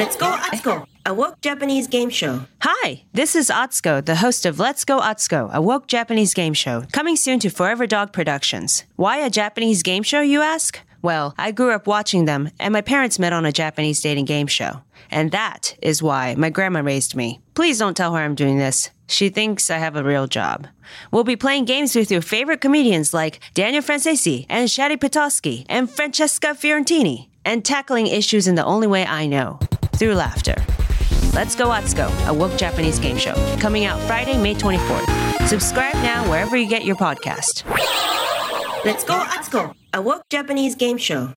Let's go, Atsuko, a woke Japanese game show. Hi, this is Atsuko, the host of Let's Go Atsuko, a woke Japanese game show, coming soon to Forever Dog Productions. Why a Japanese game show, you ask? Well, I grew up watching them, and my parents met on a Japanese dating game show. And that is why my grandma raised me. Please don't tell her I'm doing this. She thinks I have a real job. We'll be playing games with your favorite comedians like Daniel Francesi and Shadi Petosky and Francesca Fiorentini, and tackling issues in the only way I know through laughter. Let's Go Atsuko, a woke Japanese game show, coming out Friday, May 24th. Subscribe now wherever you get your podcast. Let's go, Atsuko, a woke Japanese game show.